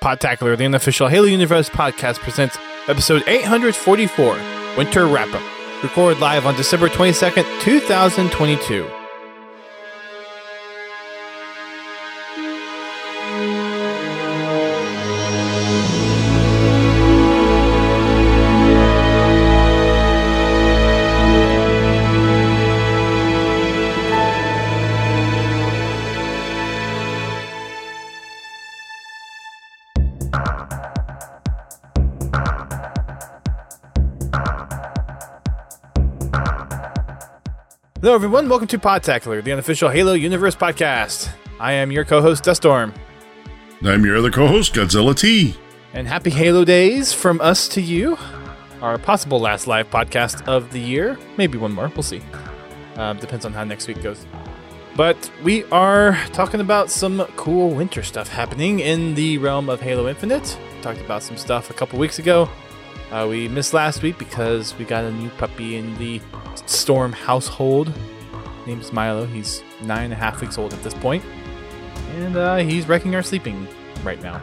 Podtacular, the unofficial Halo Universe podcast, presents episode 844, Winter Wrap Up. Recorded live on December 22nd, 2022. Hello, everyone. Welcome to Podtacular, the unofficial Halo Universe podcast. I am your co host, Dustorm. I'm your other co-host, Godzilla T. And happy Halo Days from us to you. Our possible last live podcast of the year. Maybe one more. We'll see. Um, depends on how next week goes. But we are talking about some cool winter stuff happening in the realm of Halo Infinite. Talked about some stuff a couple weeks ago. Uh, we missed last week because we got a new puppy in the Storm household. Name's Milo. He's nine and a half weeks old at this point, and uh, he's wrecking our sleeping right now,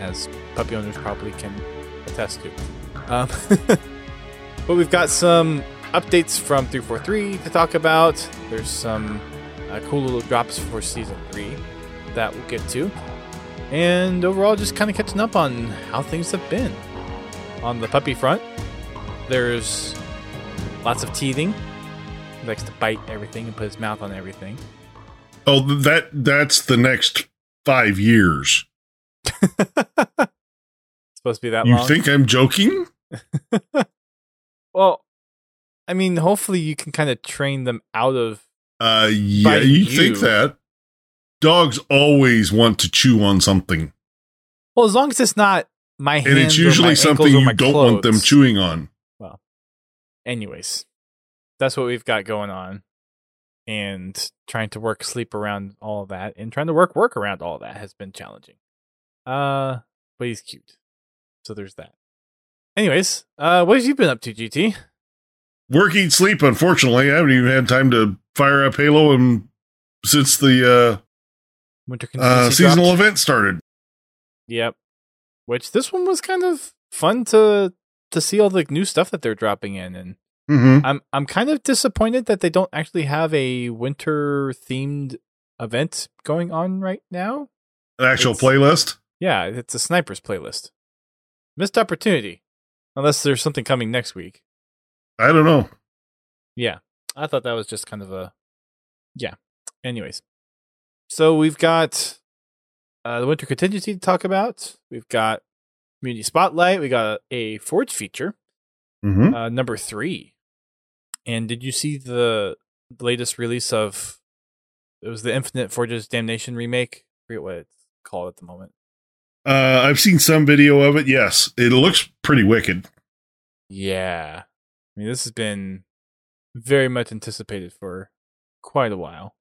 as puppy owners probably can attest to. Um, but we've got some updates from 343 to talk about. There's some uh, cool little drops for season three that we'll get to, and overall, just kind of catching up on how things have been on the puppy front. There's lots of teething. He likes to bite everything and put his mouth on everything. Oh, that that's the next five years. supposed to be that You long. think I'm joking? well, I mean, hopefully you can kind of train them out of. Uh, yeah, you, you. think that? Dogs always want to chew on something, Well, as long as it's not my hands and it's usually something you don't want them chewing on. Well, anyways, that's what we've got going on, and trying to work sleep around all of that, and trying to work work around all of that has been challenging. Uh, but he's cute, so there's that. Anyways, uh, what have you been up to, GT? Work, eat, sleep. Unfortunately, I haven't even had time to fire up Halo and since the uh, Winter uh, uh, seasonal dropped? event started. Yep. Which this one was kind of fun to to see all the new stuff that they're dropping in, and Mm-hmm. I'm I'm kind of disappointed that they don't actually have a winter themed event going on right now. An actual It's- playlist. Yeah, it's a snipers playlist. Missed opportunity, unless there's something coming next week. I don't know. Yeah, I thought that was just kind of a yeah. Anyways, so we've got uh, the winter contingency to talk about. We've got community spotlight. We got a, forge feature, Mm-hmm. uh, number three. And did you see the, the latest release of? It was the Infinite Forges Damnation remake. I forget what it's called at the moment. Uh, I've seen some video of it. Yes, it looks pretty wicked. Yeah, I mean this has been very much anticipated for quite a while.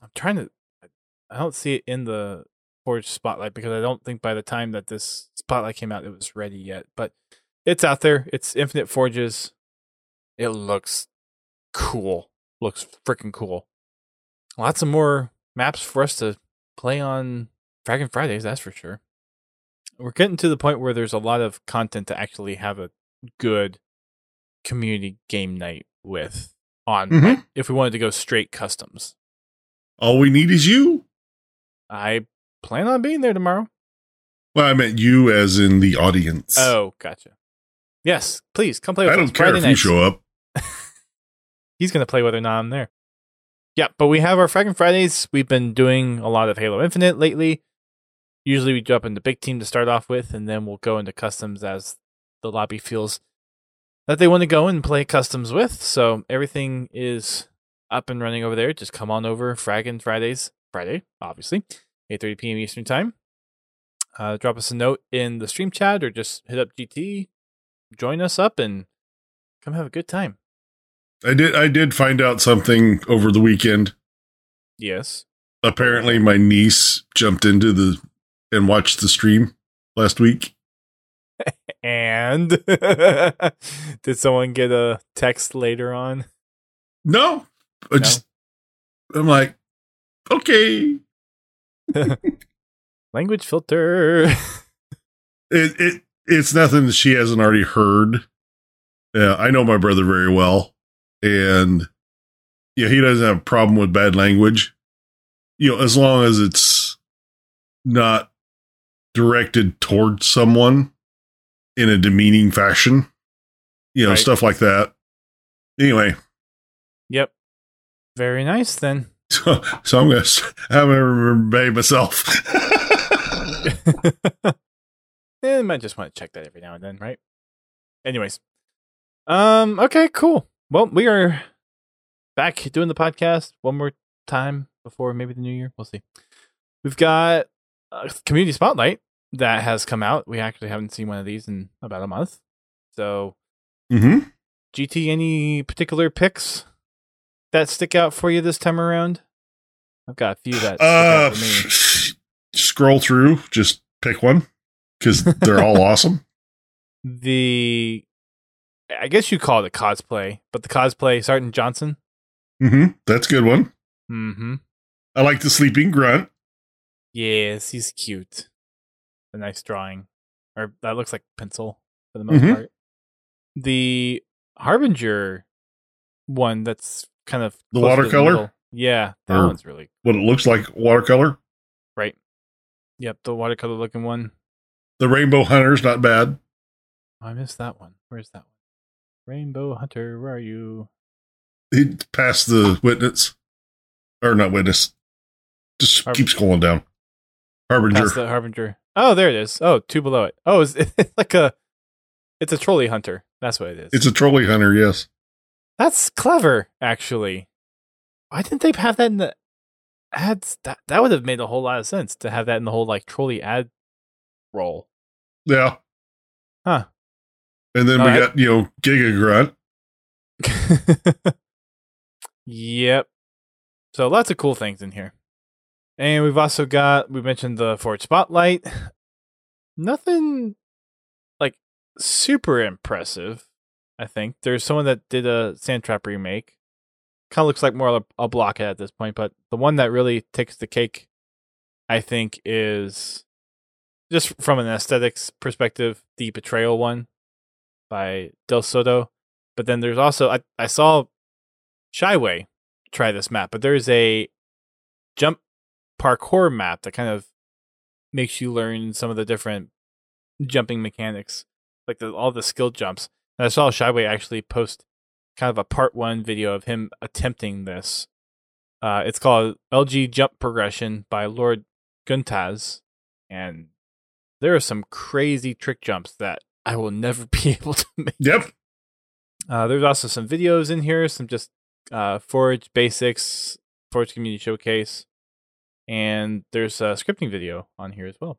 I'm trying to. I don't see it in the Forge spotlight because I don't think by the time that this spotlight came out it was ready yet. But it's out there. It's Infinite Forges. It looks cool. Looks freaking cool. Lots of more maps for us to play on Fragging Fridays. That's for sure. We're getting to the point where there's a lot of content to actually have a good community game night with on Mhm. if we wanted to go straight customs. All we need is you. I plan on being there tomorrow. Well, I meant you as in the audience. Oh, gotcha. Yes, please come play with I us. don't care Friday if you show up. He's going to play whether or not I'm there. Yeah, but we have our Fragging Fridays. We've been doing a lot of Halo Infinite lately. Usually we jump into big team to start off with, and then we'll go into customs as the lobby feels that they want to go and play customs with. So everything is up and running over there. Just come on over, Fragging Fridays, Friday, obviously, 8.30 p.m. Eastern Time. Uh, drop us a note in the stream chat or just hit up GT, join us up, and come have a good time. I did. I did find out something over the weekend. Yes. Apparently, my niece jumped into the and watched the stream last week. And did someone get a text later on? No, I No? just I'm like, okay. Language filter. It it it's nothing that she hasn't already heard. Yeah, I know my brother very well, and yeah, he doesn't have a problem with bad language. You know, as long as it's not directed towards someone in a demeaning fashion. You know, Right. stuff like that. Anyway, yep. Very nice then. so, so I'm gonna I'm gonna remember myself. Eh, might just want to check that every now and then, right? Anyways. Um, okay, cool. Well, we are back doing the podcast one more time before maybe the new year. We'll see. We've got a community spotlight that has come out. We actually haven't seen one of these in about a month. So, mm-hmm. GT, any particular picks that stick out for you this time around? I've got a few that Uh, out for me. scroll through, just pick one because they're all awesome. The, I guess you call it a cosplay, but the cosplay Sergeant Johnson. Mm-hmm. That's a good one. Mm-hmm. I like the sleeping grunt. Yes, he's cute. A nice drawing, or that looks like pencil for the most Mhm. part. The Harbinger one that's kind of The watercolor? middle. Yeah, that Or- one's really What it looks like watercolor. right. Yep, the watercolor looking one. The rainbow hunter's not bad. Oh, I missed that one. Where's that one? Rainbow Hunter, where are you? He passed the witness, or not witness. Just Harb- keep scrolling down. Harbinger. Past the Harbinger. Oh, there it is. Oh, two below it. Oh, it's, it's like a, it's a trolley hunter. That's what it is. It's a trolley hunter. Yes. That's clever, actually. Why didn't they have that in the ads? That that would have made a whole lot of sense to have that in the whole like trolley ad roll. Yeah. Huh. And then All we right. got you know Giga Grunt. yep. So lots of cool things in here. And we've also got we mentioned the Forge Spotlight. Nothing like super impressive, I think. There's someone that did a Sandtrap remake. Kind of looks like more of a, a blockhead at this point, but the one that really takes the cake, I think, is just from an aesthetics perspective, the Betrayal one by Del Soto. But then there's also I, I saw Shyway try this map, but there's a jump parkour map that kind of makes you learn some of the different jumping mechanics, like the, all the skill jumps. And I saw Shyway actually post kind of a part one video of him attempting this. Uh, it's called LG Jump Progression by Lord Guntaz, and there are some crazy trick jumps that I will never be able to make. Yep. Uh, there's also some videos in here, some just uh, Forge basics, Forge Community Showcase, and there's a scripting video on here as well,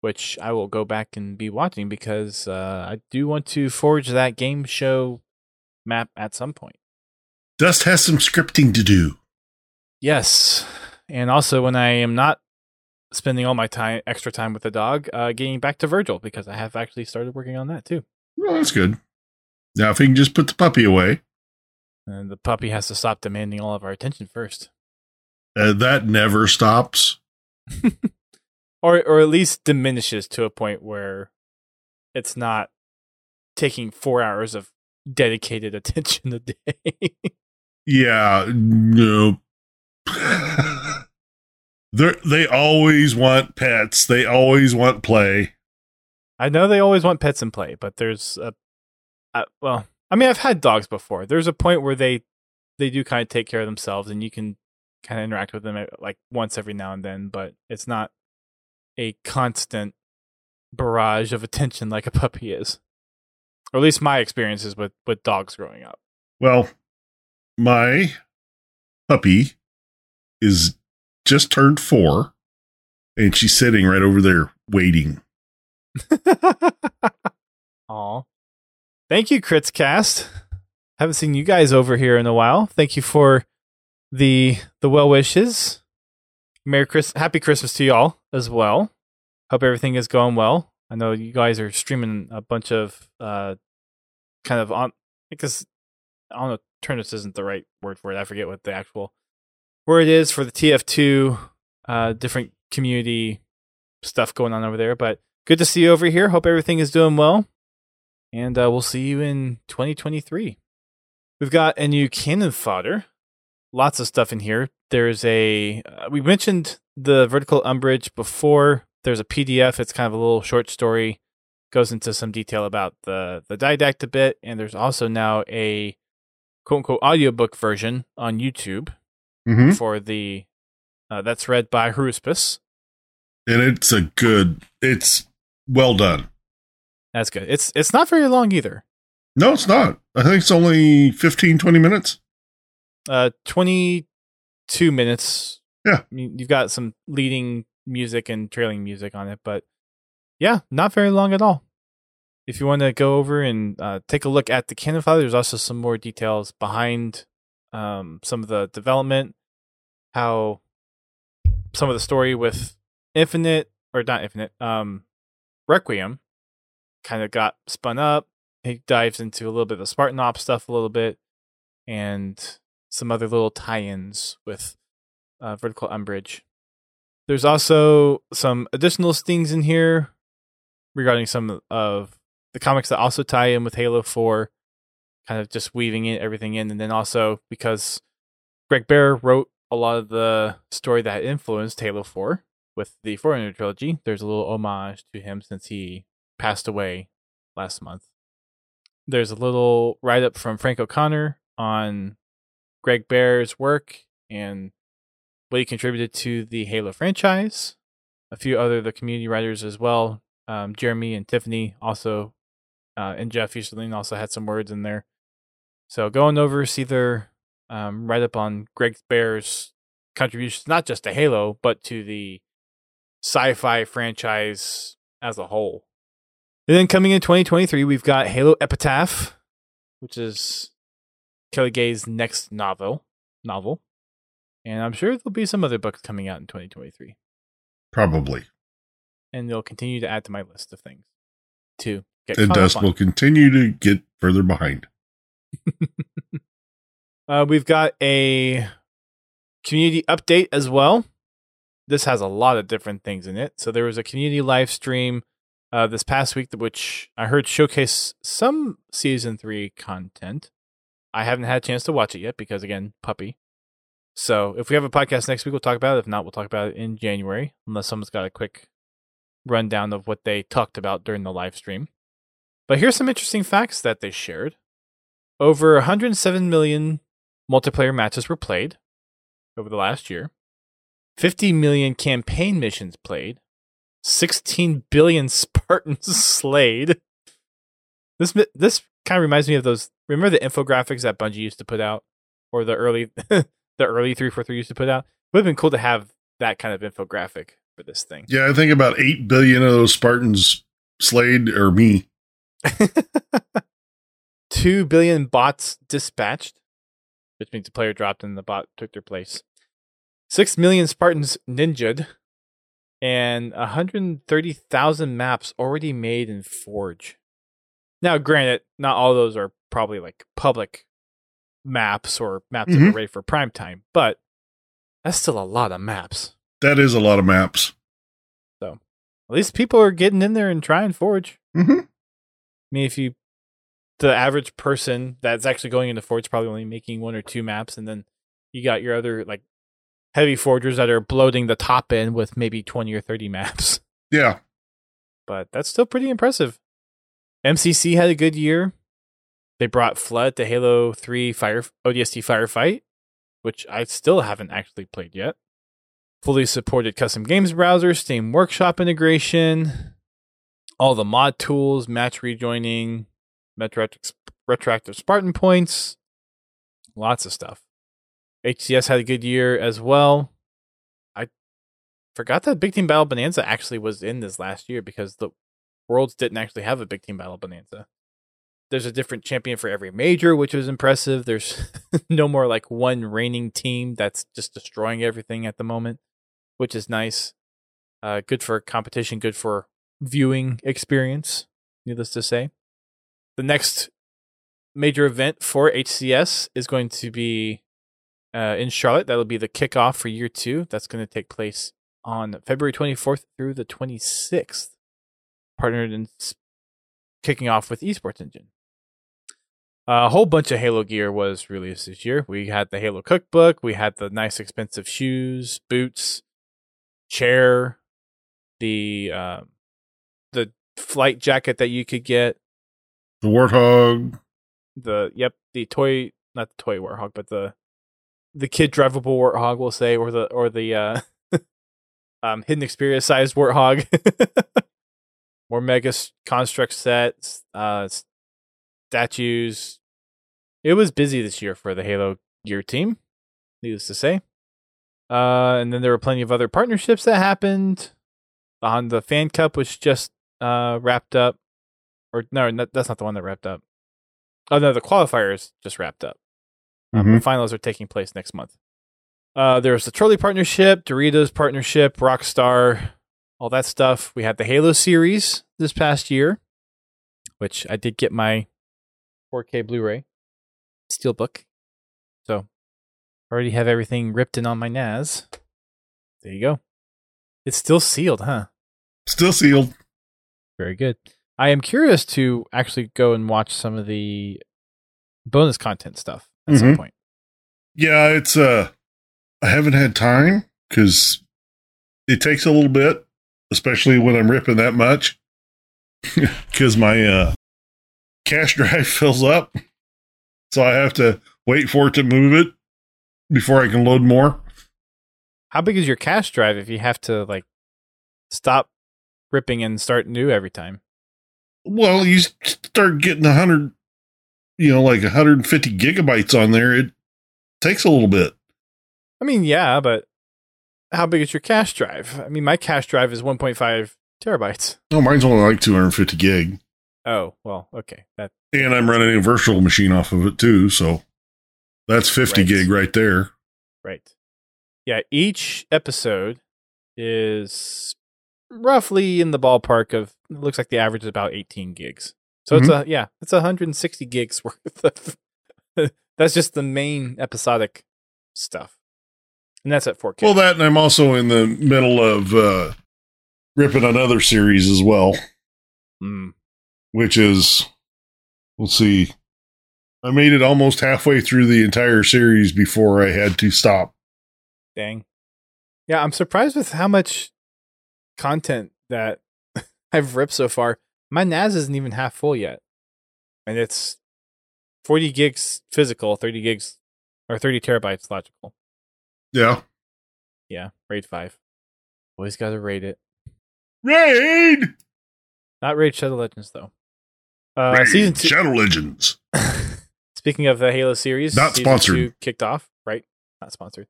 which I will go back and be watching because uh, I do want to forge that game show map at some point. Dust has some scripting to do. Yes, and also when I am not spending all my time, extra time with the dog, uh, getting back to Virgil because I have actually started working on that too. Well, that's good. Now, if he can just put the puppy away, And the puppy has to stop demanding all of our attention first. uh, that never stops. or or at least diminishes to a point where it's not taking four hours of dedicated attention a day. Yeah, no. They they always want pets. They always want play. I know they always want pets and play, but there's a, uh, well, I mean, I've had dogs before. There's a point where they they do kind of take care of themselves, and you can kind of interact with them uh, like once every now and then, but it's not a constant barrage of attention like a puppy is. Or at least my experiences with with dogs growing up. Well, my puppy is just turned four, and she's sitting right over there waiting. Aw. Thank you, Critscast. Haven't seen you guys over here in a while. Thank you for the the well wishes. Merry Chris Happy Christmas to y'all as well. Hope everything is going well. I know you guys are streaming a bunch of uh kind of on because I don't know Turnus isn't the right word for it. I forget what the actual word is for the TF2 uh different community stuff going on over there. But good to see you over here. Hope everything is doing well. And uh, we'll see you in 2023. We've got a new Canon Fodder. Lots of stuff in here. There's a, uh, we mentioned the vertical umbrage before. There's a PDF. It's kind of a little short story. Goes into some detail about the, the didact a bit. And there's also now a quote unquote audiobook version on YouTube Mm-hmm. for the, uh, that's read by Haruspis. And it's a good, it's well done. That's good. It's it's not very long either. No, it's not. I think it's only 15, 20 minutes. Uh, twenty two minutes. Yeah. I mean, you've got some leading music and trailing music on it, but yeah, not very long at all. If you want to go over and uh, take a look at the canon file, there's also some more details behind um, some of the development, how some of the story with Infinite or not Infinite, um, Requiem kind of got spun up. He dives into a little bit of the Spartan Ops stuff a little bit, and some other little tie-ins with uh, Vertical Umbrage. There's also some additional stings in here regarding some of the comics that also tie in with Halo 4, kind of just weaving it, everything in. And then also because Greg Bear wrote a lot of the story that influenced Halo 4 with the Forerunner trilogy, there's a little homage to him since he passed away last month. There's a little write up from Frank O'Connor on Greg Bear's work and what he contributed to the Halo franchise. A few other the community writers as well. Um, Jeremy and Tiffany also, uh, and Jeff Easterling also had some words in there. So going over see their um, write up on Greg Bear's contributions, not just to Halo, but to the sci-fi franchise as a whole. And then coming in 2023, we've got Halo Epitaph, which is Kelly Gay's next novel. Novel, and I'm sure there'll be some other books coming out in 2023, Probably. and they'll continue to add to my list of things to get And Dust will continue to get further behind. Uh, we've got a community update as well. This has a lot of different things in it. So there was a community live stream uh, this past week, which I heard showcase some season three content. I haven't had a chance to watch it yet because, again, puppy. So if we have a podcast next week, we'll talk about it. If not, we'll talk about it in January, unless someone's got a quick rundown of what they talked about during the live stream. But here's some interesting facts that they shared. Over 107 million multiplayer matches were played over the last year. 50 million campaign missions played. 16 billion Spartans slayed. This this kind of reminds me of those. Remember the infographics that Bungie used to put out, or the early the early 343 used to put out. It Would have been cool to have that kind of infographic for this thing. Yeah, I think about 8 billion of those Spartans slayed or me. Two billion bots dispatched, which means the player dropped and the bot took their place. Six million Spartans ninjaed, and 130,000 maps already made in Forge. Now, granted, not all those are probably like public maps or maps that Mhm. are ready for prime time, but that's still a lot of maps. That is a lot of maps. So at least people are getting in there and trying Forge. Mm-hmm. I mean, if you, the average person that's actually going into Forge probably only making one or two maps, and then you got your other like heavy forgers that are bloating the top end with maybe twenty or thirty maps. Yeah. But that's still pretty impressive. MCC had a good year. They brought Flood to Halo Three Fire ODST Firefight, which I still haven't actually played yet. Fully supported custom games browser, Steam Workshop integration, all the mod tools, match rejoining, retroactive Spartan points, lots of stuff. HCS had a good year as well. I forgot that Big Team Battle Bonanza actually was in this last year because the Worlds didn't actually have a Big Team Battle Bonanza. There's a different champion for every major, which was impressive. There's no more like one reigning team that's just destroying everything at the moment, which is nice. Uh, good for competition, good for viewing experience, needless to say. The next major event for HCS is going to be uh, in Charlotte. That'll be the kickoff for year two. That's going to take place on February 24th through the 26th, partnered in kicking off with Esports Engine. A whole bunch of Halo gear was released this year. We had the Halo cookbook, we had the nice expensive shoes, boots, chair, the um, the flight jacket that you could get, The Warthog. the yep, the toy not the toy warthog, but the the kid drivable warthog we'll say, or the or the uh um hidden experience sized warthog. More mega construct sets, uh statues. It was busy this year for the Halo Gear team, needless to say. Uh and then there were plenty of other partnerships that happened. The fan cup was just uh wrapped up. Or no, that's not the one that wrapped up. Oh no, the qualifiers just wrapped up. Mhm. The finals are taking place next month. Uh, was the Trolley partnership, Doritos partnership, Rockstar, all that stuff. We had the Halo series this past year, which I did get my 4K Blu-ray steelbook. So already have everything ripped in on my NAS. There you go. It's still sealed, huh? Still sealed. Very good. I am curious to actually go and watch some of the bonus content stuff at some Mhm. point. Yeah, it's uh I haven't had time because it takes a little bit, especially when I'm ripping that much. Because my uh cache drive fills up. So I have to wait for it to move it before I can load more. How big is your cache drive if you have to like stop ripping and start new every time? Well, you start getting a hundred, you know, like 150 gigabytes on there. It takes a little bit. I mean, yeah, but how big is your cache drive? I mean, my cache drive is 1.5 terabytes. No, mine's only like 250 gig, Oh, well, okay. That and I'm running a virtual machine off of it too. So that's 50 Right. gig right there. right. Yeah, each episode is roughly in the ballpark of it looks like the average is about 18 gigs. So it's a yeah, it's 160 gigs worth of That's just the main episodic stuff. And that's at 4K. Well, that, and I'm also in the middle of uh, ripping another series as well, Mm. Which is, let's see, I made it almost halfway through the entire series before I had to stop. Dang. Yeah, I'm surprised with how much content that I've ripped so far. My NAS isn't even half full yet. And it's 40 gigs physical, 30 gigs or 30 terabytes logical. Yeah. Yeah, RAID 5. Always got to raid it. Raid! Not RAID Shadow Legends, though. Uh, Raid season two. Shadow Legends. Speaking of the Halo series, Not season sponsored. kicked off, right? Not sponsored.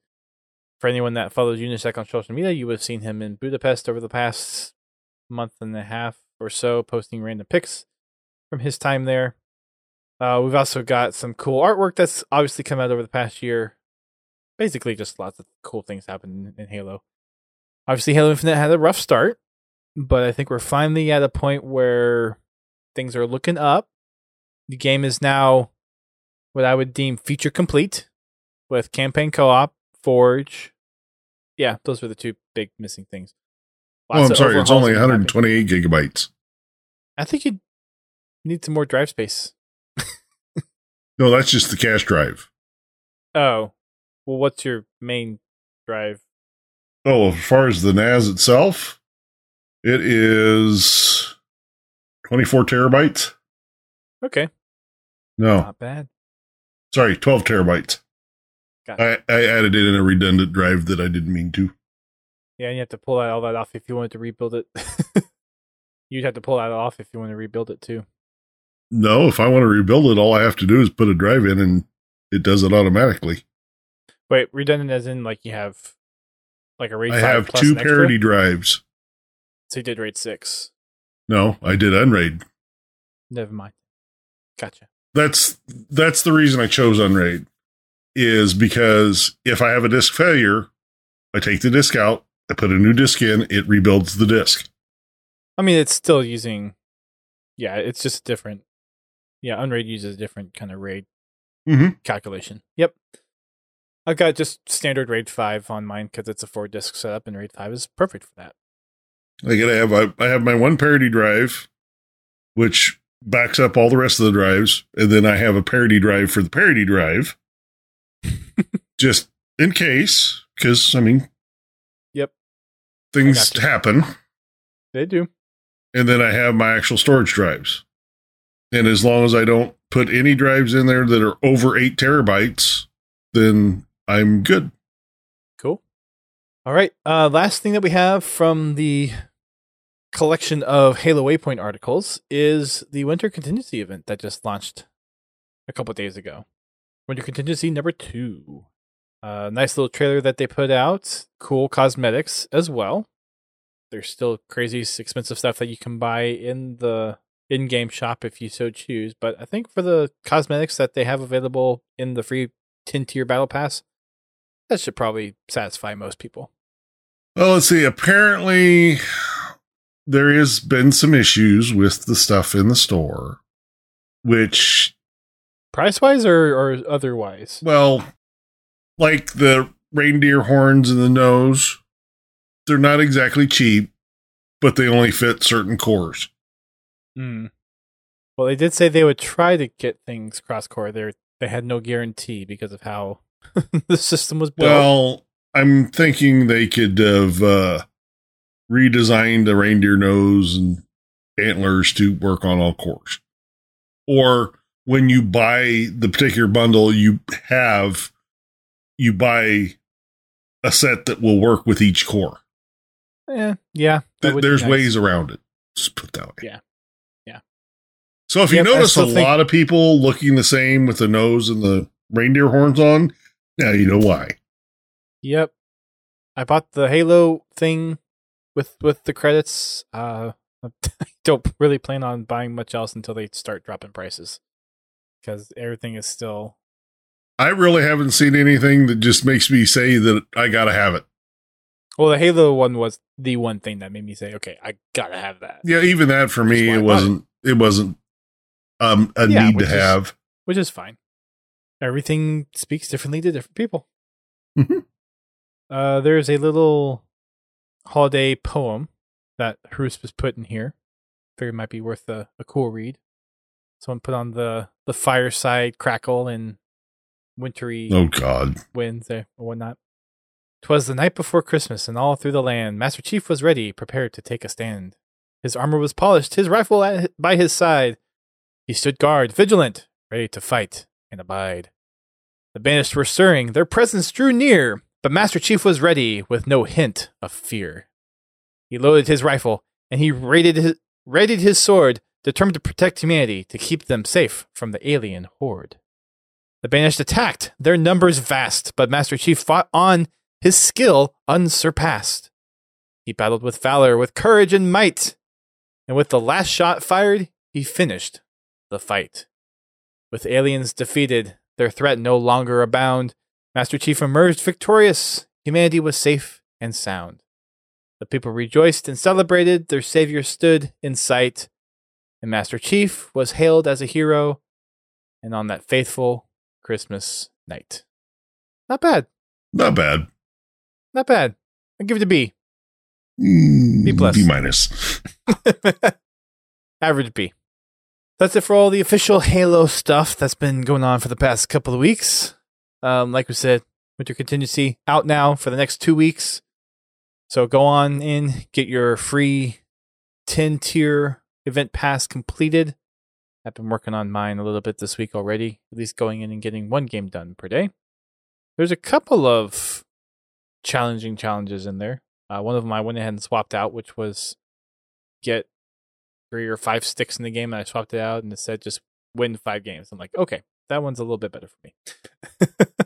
For anyone that follows Unisec on social media, you would have seen him in Budapest over the past month and a half or so, posting random pics from his time there. Uh, we've also got some cool artwork that's obviously come out over the past year. Basically, just lots of cool things happen in Halo. Obviously, Halo Infinite had a rough start, but I think we're finally at a point where things are looking up. The game is now what I would deem feature complete with campaign co-op, Forge. Yeah, those were the two big missing things. Oh, I'm sorry. It's only in mapping. 128 gigabytes. I think you need some more drive space. No, that's just the cache drive. Oh, well, what's your main drive? Oh, as far as the NAS itself, it is 24 terabytes. Okay, No, not bad. sorry, 12 terabytes. I, I added it in a redundant drive that I didn't mean to. Yeah, and you have to pull that, all that off if you wanted to rebuild it. You'd have to pull that off if you want to rebuild it too. No, if I want to rebuild it, all I have to do is put a drive in and it does it automatically. Wait, redundant as in like you have like a RAID I 5 have two parity drives. So you did RAID 6. No, I did Unraid. Never mind. Gotcha. That's that's the reason I chose Unraid is because if I have a disk failure, I take the disk out, I put a new disk in, it rebuilds the disk. I mean, it's still using. Yeah, it's just different. Yeah, Unraid uses a different kind of RAID Mhm. calculation. Yep. I've got just standard RAID 5 on mine because it's a four disk setup, and RAID 5 is perfect for that. I gotta have I, I have my one parity drive, which backs up all the rest of the drives, and then I have a parity drive for the parity drive, just in case, because I mean, Yep. things happen, They do. and then I have my actual storage drives, and as long as I don't put any drives in there that are over eight terabytes, then I'm good. All right. Uh, last thing that we have from the collection of Halo Waypoint articles is the Winter Contingency event that just launched a couple days ago. Winter Contingency number two. Uh, nice little trailer that they put out. Cool cosmetics as well. There's still crazy expensive stuff that you can buy in the in-game shop if you so choose. But I think for the cosmetics that they have available in the free 10 tier battle pass, that should probably satisfy most people. Well, let's see. Apparently, there has been some issues with the stuff in the store, which, Price wise or, or otherwise? well, like the reindeer horns and the nose, they're not exactly cheap, but they only fit certain cores. Hmm. Well, they did say they would try to get things cross core. They they had no guarantee because of how the system was built. Well, I'm thinking they could have uh, redesigned the reindeer nose and antlers to work on all cores. Or when you buy the particular bundle, you have you buy a set that will work with each core. Eh, yeah, that Th- There's nice. ways around it. Just put that way. Yeah. Yeah. So if you Yep, I notice a think- lot of people looking the same with the nose and the reindeer horns on, now you know why. Yep. I bought the Halo thing with with the credits. Uh, I don't really plan on buying much else until they start dropping prices because everything is still I really haven't seen anything that just makes me say that I gotta have it. well. The Halo one was the one thing that made me say, "Okay, I gotta have that," Yeah, even that for me, it wasn't. It wasn't um, a Yeah, need to is- have. which is fine. Everything speaks differently to different people. Mhm. Uh, there's a little holiday poem that Bruce was put in here. Figured it might be worth a, a cool read. Someone put on the the fireside crackle and wintry Oh God! winds there or whatnot. Twas the night before Christmas, and all through the land, Master Chief was ready, prepared to take a stand. His armor was polished, his rifle at, by his side. He stood guard, vigilant, ready to fight and abide. The banished were stirring, their presence drew near, but Master Chief was ready, with no hint of fear. He loaded his rifle, and he his, readied his sword, determined to protect humanity, to keep them safe from the alien horde. The banished attacked, their numbers vast, but Master Chief fought on, his skill unsurpassed. He battled with valor, with courage and might, and with the last shot fired, he finished the fight. With aliens defeated, their threat no longer abound, Master Chief emerged victorious. Humanity was safe and sound. The people rejoiced and celebrated, their savior stood in sight, and Master Chief was hailed as a hero, and on that faithful Christmas night. Not bad. Not bad. Not bad. I'll give it a B. Mm, B plus. B minus. Average B. That's it for all the official Halo stuff that's been going on for the past couple of weeks. Um, like we said, Winter Contingency out now for the next two weeks. So go on in, get your free 10 tier event pass completed. I've been working on mine a little bit this week already, at least going in and getting one game done per day. There's a couple of challenging challenges in there. Uh, one of them I went ahead and swapped out, which was get three or five sticks in the game, and I swapped it out, and it said just win five games. I'm like, okay, that one's a little bit better for me.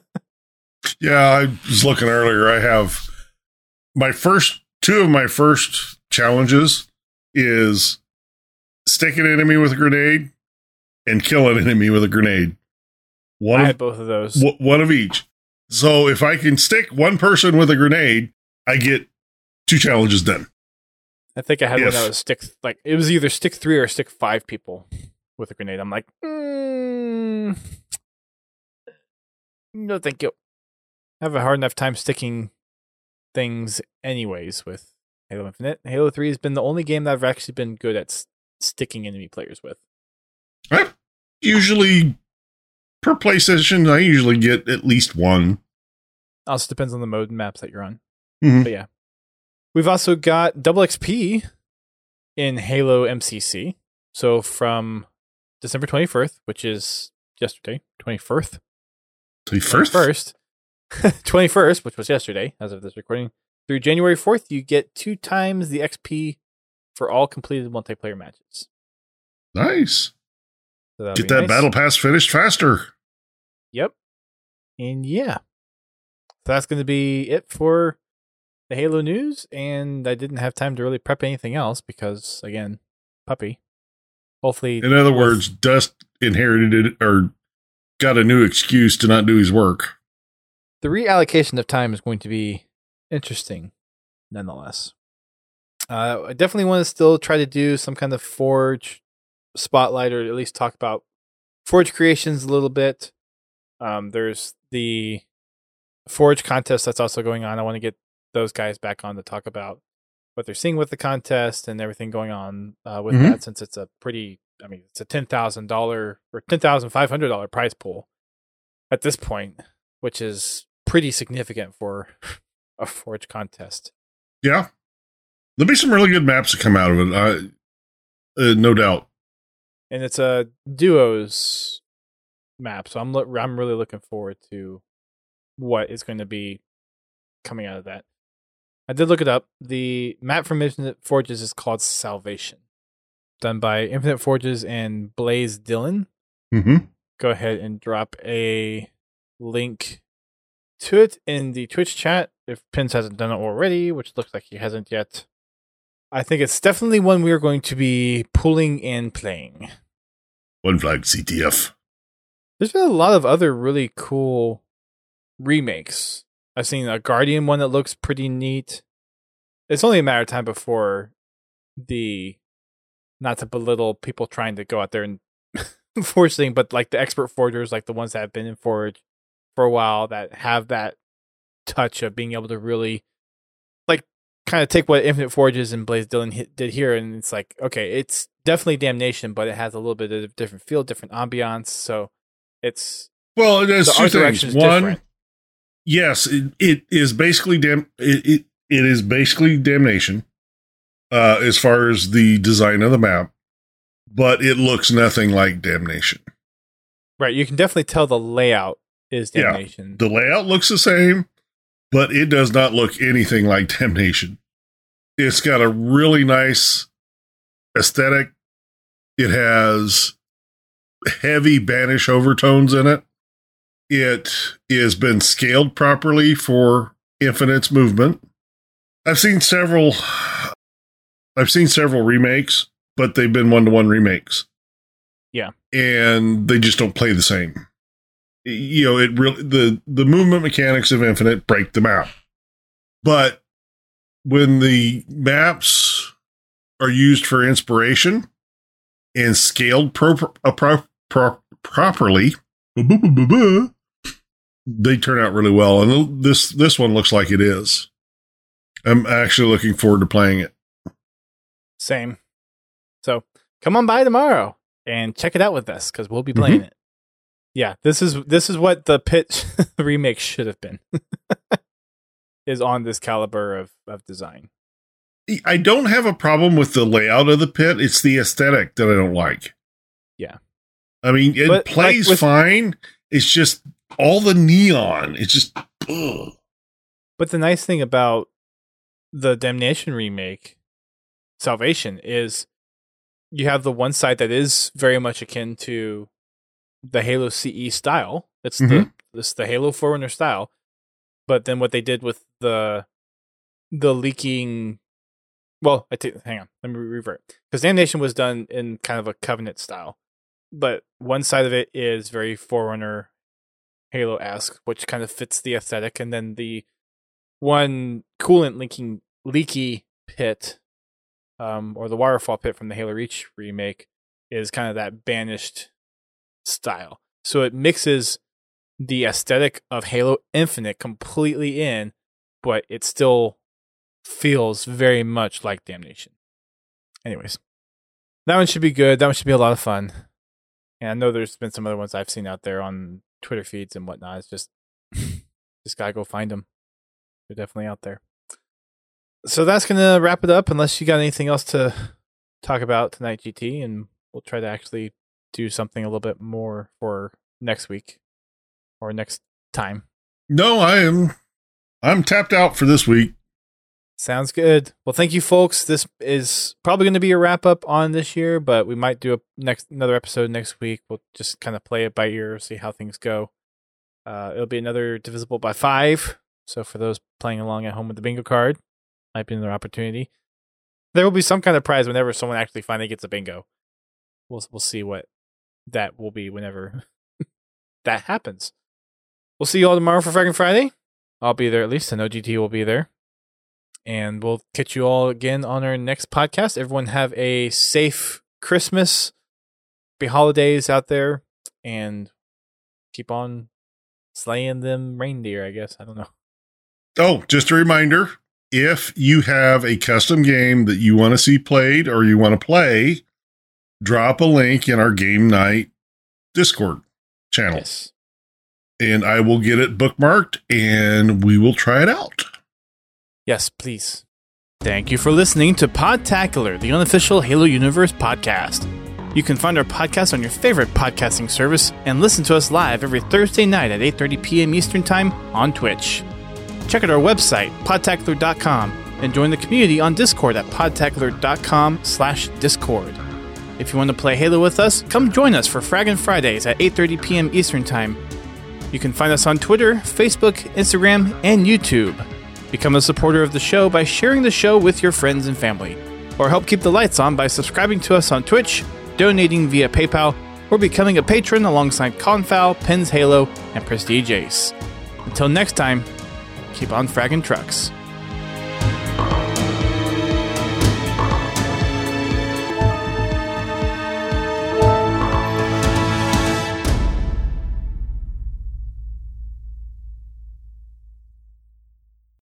Yeah, I was looking earlier. I have my first two of my first challenges is stick an enemy with a grenade and kill an enemy with a grenade. One I of both of those. w- one of each. So if I can stick one person with a grenade, I get two challenges done. I think I had one Yes. that was stick like it was either stick three or stick five people with a grenade. I'm like, mm, no, thank you. have a hard enough time sticking things anyways with Halo Infinite. Halo 3 has been the only game that I've actually been good at s- sticking enemy players with. I usually per PlayStation, I usually get at least one. Also depends on the mode and maps that you're on. Mhm. But yeah. We've also got double XP in Halo MCC. So from December 21st, which is yesterday, 21st, The first, 21st, 21st, which was yesterday as of this recording, through January 4th, you get two times the XP for all completed multiplayer matches. nice. So Get that nice. battle pass finished faster. Yep. And yeah. So that's going to be it for the Halo news. And I didn't have time to really prep anything else because, again, puppy. Hopefully. In other with- words, Dust inherited it or got a new excuse to not do his work. the reallocation of time is going to be interesting nonetheless. Uh, I definitely want to still try to do some kind of Forge spotlight or at least talk about Forge creations a little bit. Um, there's the Forge contest that's also going on. I want to get those guys back on to talk about what they're seeing with the contest and everything going on uh, with Mhm. that since it's a pretty, I mean, it's a $10,000 or $10,500 prize pool at this point, which is pretty significant for a Forge contest. Yeah. There'll be some really good maps that come out of it. I, uh, no doubt. And it's a duos map, so I'm lo- I'm really looking forward to what is going to be coming out of that. I did look it up. The map from Infinite Forges is called Salvation, done by Infinite Forges and Blaze Dillon. Mm-hmm. go ahead and drop a link to it in the Twitch chat if Pins hasn't done it already, which looks like he hasn't yet. I think it's definitely one we are going to be pulling and playing. One flag CTF. There's been a lot of other really cool remakes. I've seen a Guardian one that looks pretty neat. It's only a matter of time before the not to belittle people trying to go out there and forge thing, but like the expert forgers, like the ones that have been in Forge for a while that have that touch of being able to really like kind of take what Infinite Forges and Blaze Dillon hit, did here, and it's like okay, it's definitely Damnation, but it has a little bit of different feel, different ambiance, so it's Well, there's the two things. One, different. Yes, it, it is basically dam. It, it it is basically damnation, uh, as far as the design of the map, but it looks nothing like damnation. Right, you can definitely tell the layout is Yeah. Damnation. The layout looks the same, but it does not look anything like damnation. It's got a really nice aesthetic. It has heavy banish overtones in it. It has been scaled properly for Infinite's movement. I've seen several I've seen several remakes, but they've been one-to-one remakes. Yeah. And they just don't play the same. You know, it really the the movement mechanics of Infinite break the map. But when the maps are used for inspiration and scaled pro, pro, pro, properly, they turn out really well. And this this one looks like it is. I'm actually looking forward to playing it. Same. So come on by tomorrow and check it out with us because we'll be playing Mm-hmm. it. Yeah, this is this is what the pitch remake should have been. is on this caliber of of design. I don't have a problem with the layout of the pit. It's the aesthetic that I don't like. Yeah. I mean, it But, plays like, with- fine. It's just all the neon. It's just ugh. But the nice thing about the Damnation remake, Salvation, is you have the one side that is very much akin to the Halo CE style. It's the Mhm. it's the Halo Forerunner style. But then what they did with the the leaking well, I take hang on, let me revert. Because Damnation was done in kind of a covenant style. But one side of it is very Forerunner Halo esque, which kind of fits the aesthetic, and then the one coolant leaking leaky pit, um, or the waterfall pit from the Halo Reach remake is kind of that banished style. So it mixes the aesthetic of Halo Infinite completely in, but it still feels very much like Damnation. Anyways, that one should be good. That one should be a lot of fun. And I know there's been some other ones I've seen out there on Twitter feeds and whatnot. It's just, just gotta go find them. They're definitely out there. So that's gonna wrap it up. Unless you got anything else to talk about tonight, GT, and we'll try to actually do something a little bit more for next week or next time. No, I am. I'm tapped out for this week. Sounds good. Well, thank you, folks. This is probably going to be a wrap up on this year, but we might do a next another episode next week. We'll just kind of play it by ear, see how things go. Uh, it'll be another divisible by five. So for those playing along at home with the bingo card, might be another opportunity. There will be some kind of prize whenever someone actually finally gets a bingo. We'll we'll see what that will be whenever that happens. We'll see you all tomorrow for Fragging Friday. I'll be there at least. I know GT will be there and we'll catch you all again on our next podcast. Everyone have a safe Christmas, be holidays out there, and keep on slaying them reindeer. I guess I don't know. Oh, just a reminder: if you have a custom game that you want to see played or you want to play, drop a link in our game night Discord channel. Yes. And I will get it bookmarked and we will try it out. Yes, please. Thank you for listening to Podtacular, the unofficial Halo Universe podcast. You can find our podcast on your favorite podcasting service and listen to us live every Thursday night at 8:30 p.m. Eastern Time on Twitch. Check out our website, podtacular.com, and join the community on Discord at podtacular.com/discord. If you want to play Halo with us, come join us for Fraggin' Fridays at 8:30 p.m. Eastern Time. You can find us on Twitter, Facebook, Instagram, and YouTube. Become a supporter of the show by sharing the show with your friends and family. Or help keep the lights on by subscribing to us on Twitch, donating via PayPal, or becoming a patron alongside Confal, Pins Halo, and Prestige Ace. Until next time, keep on fragging trucks.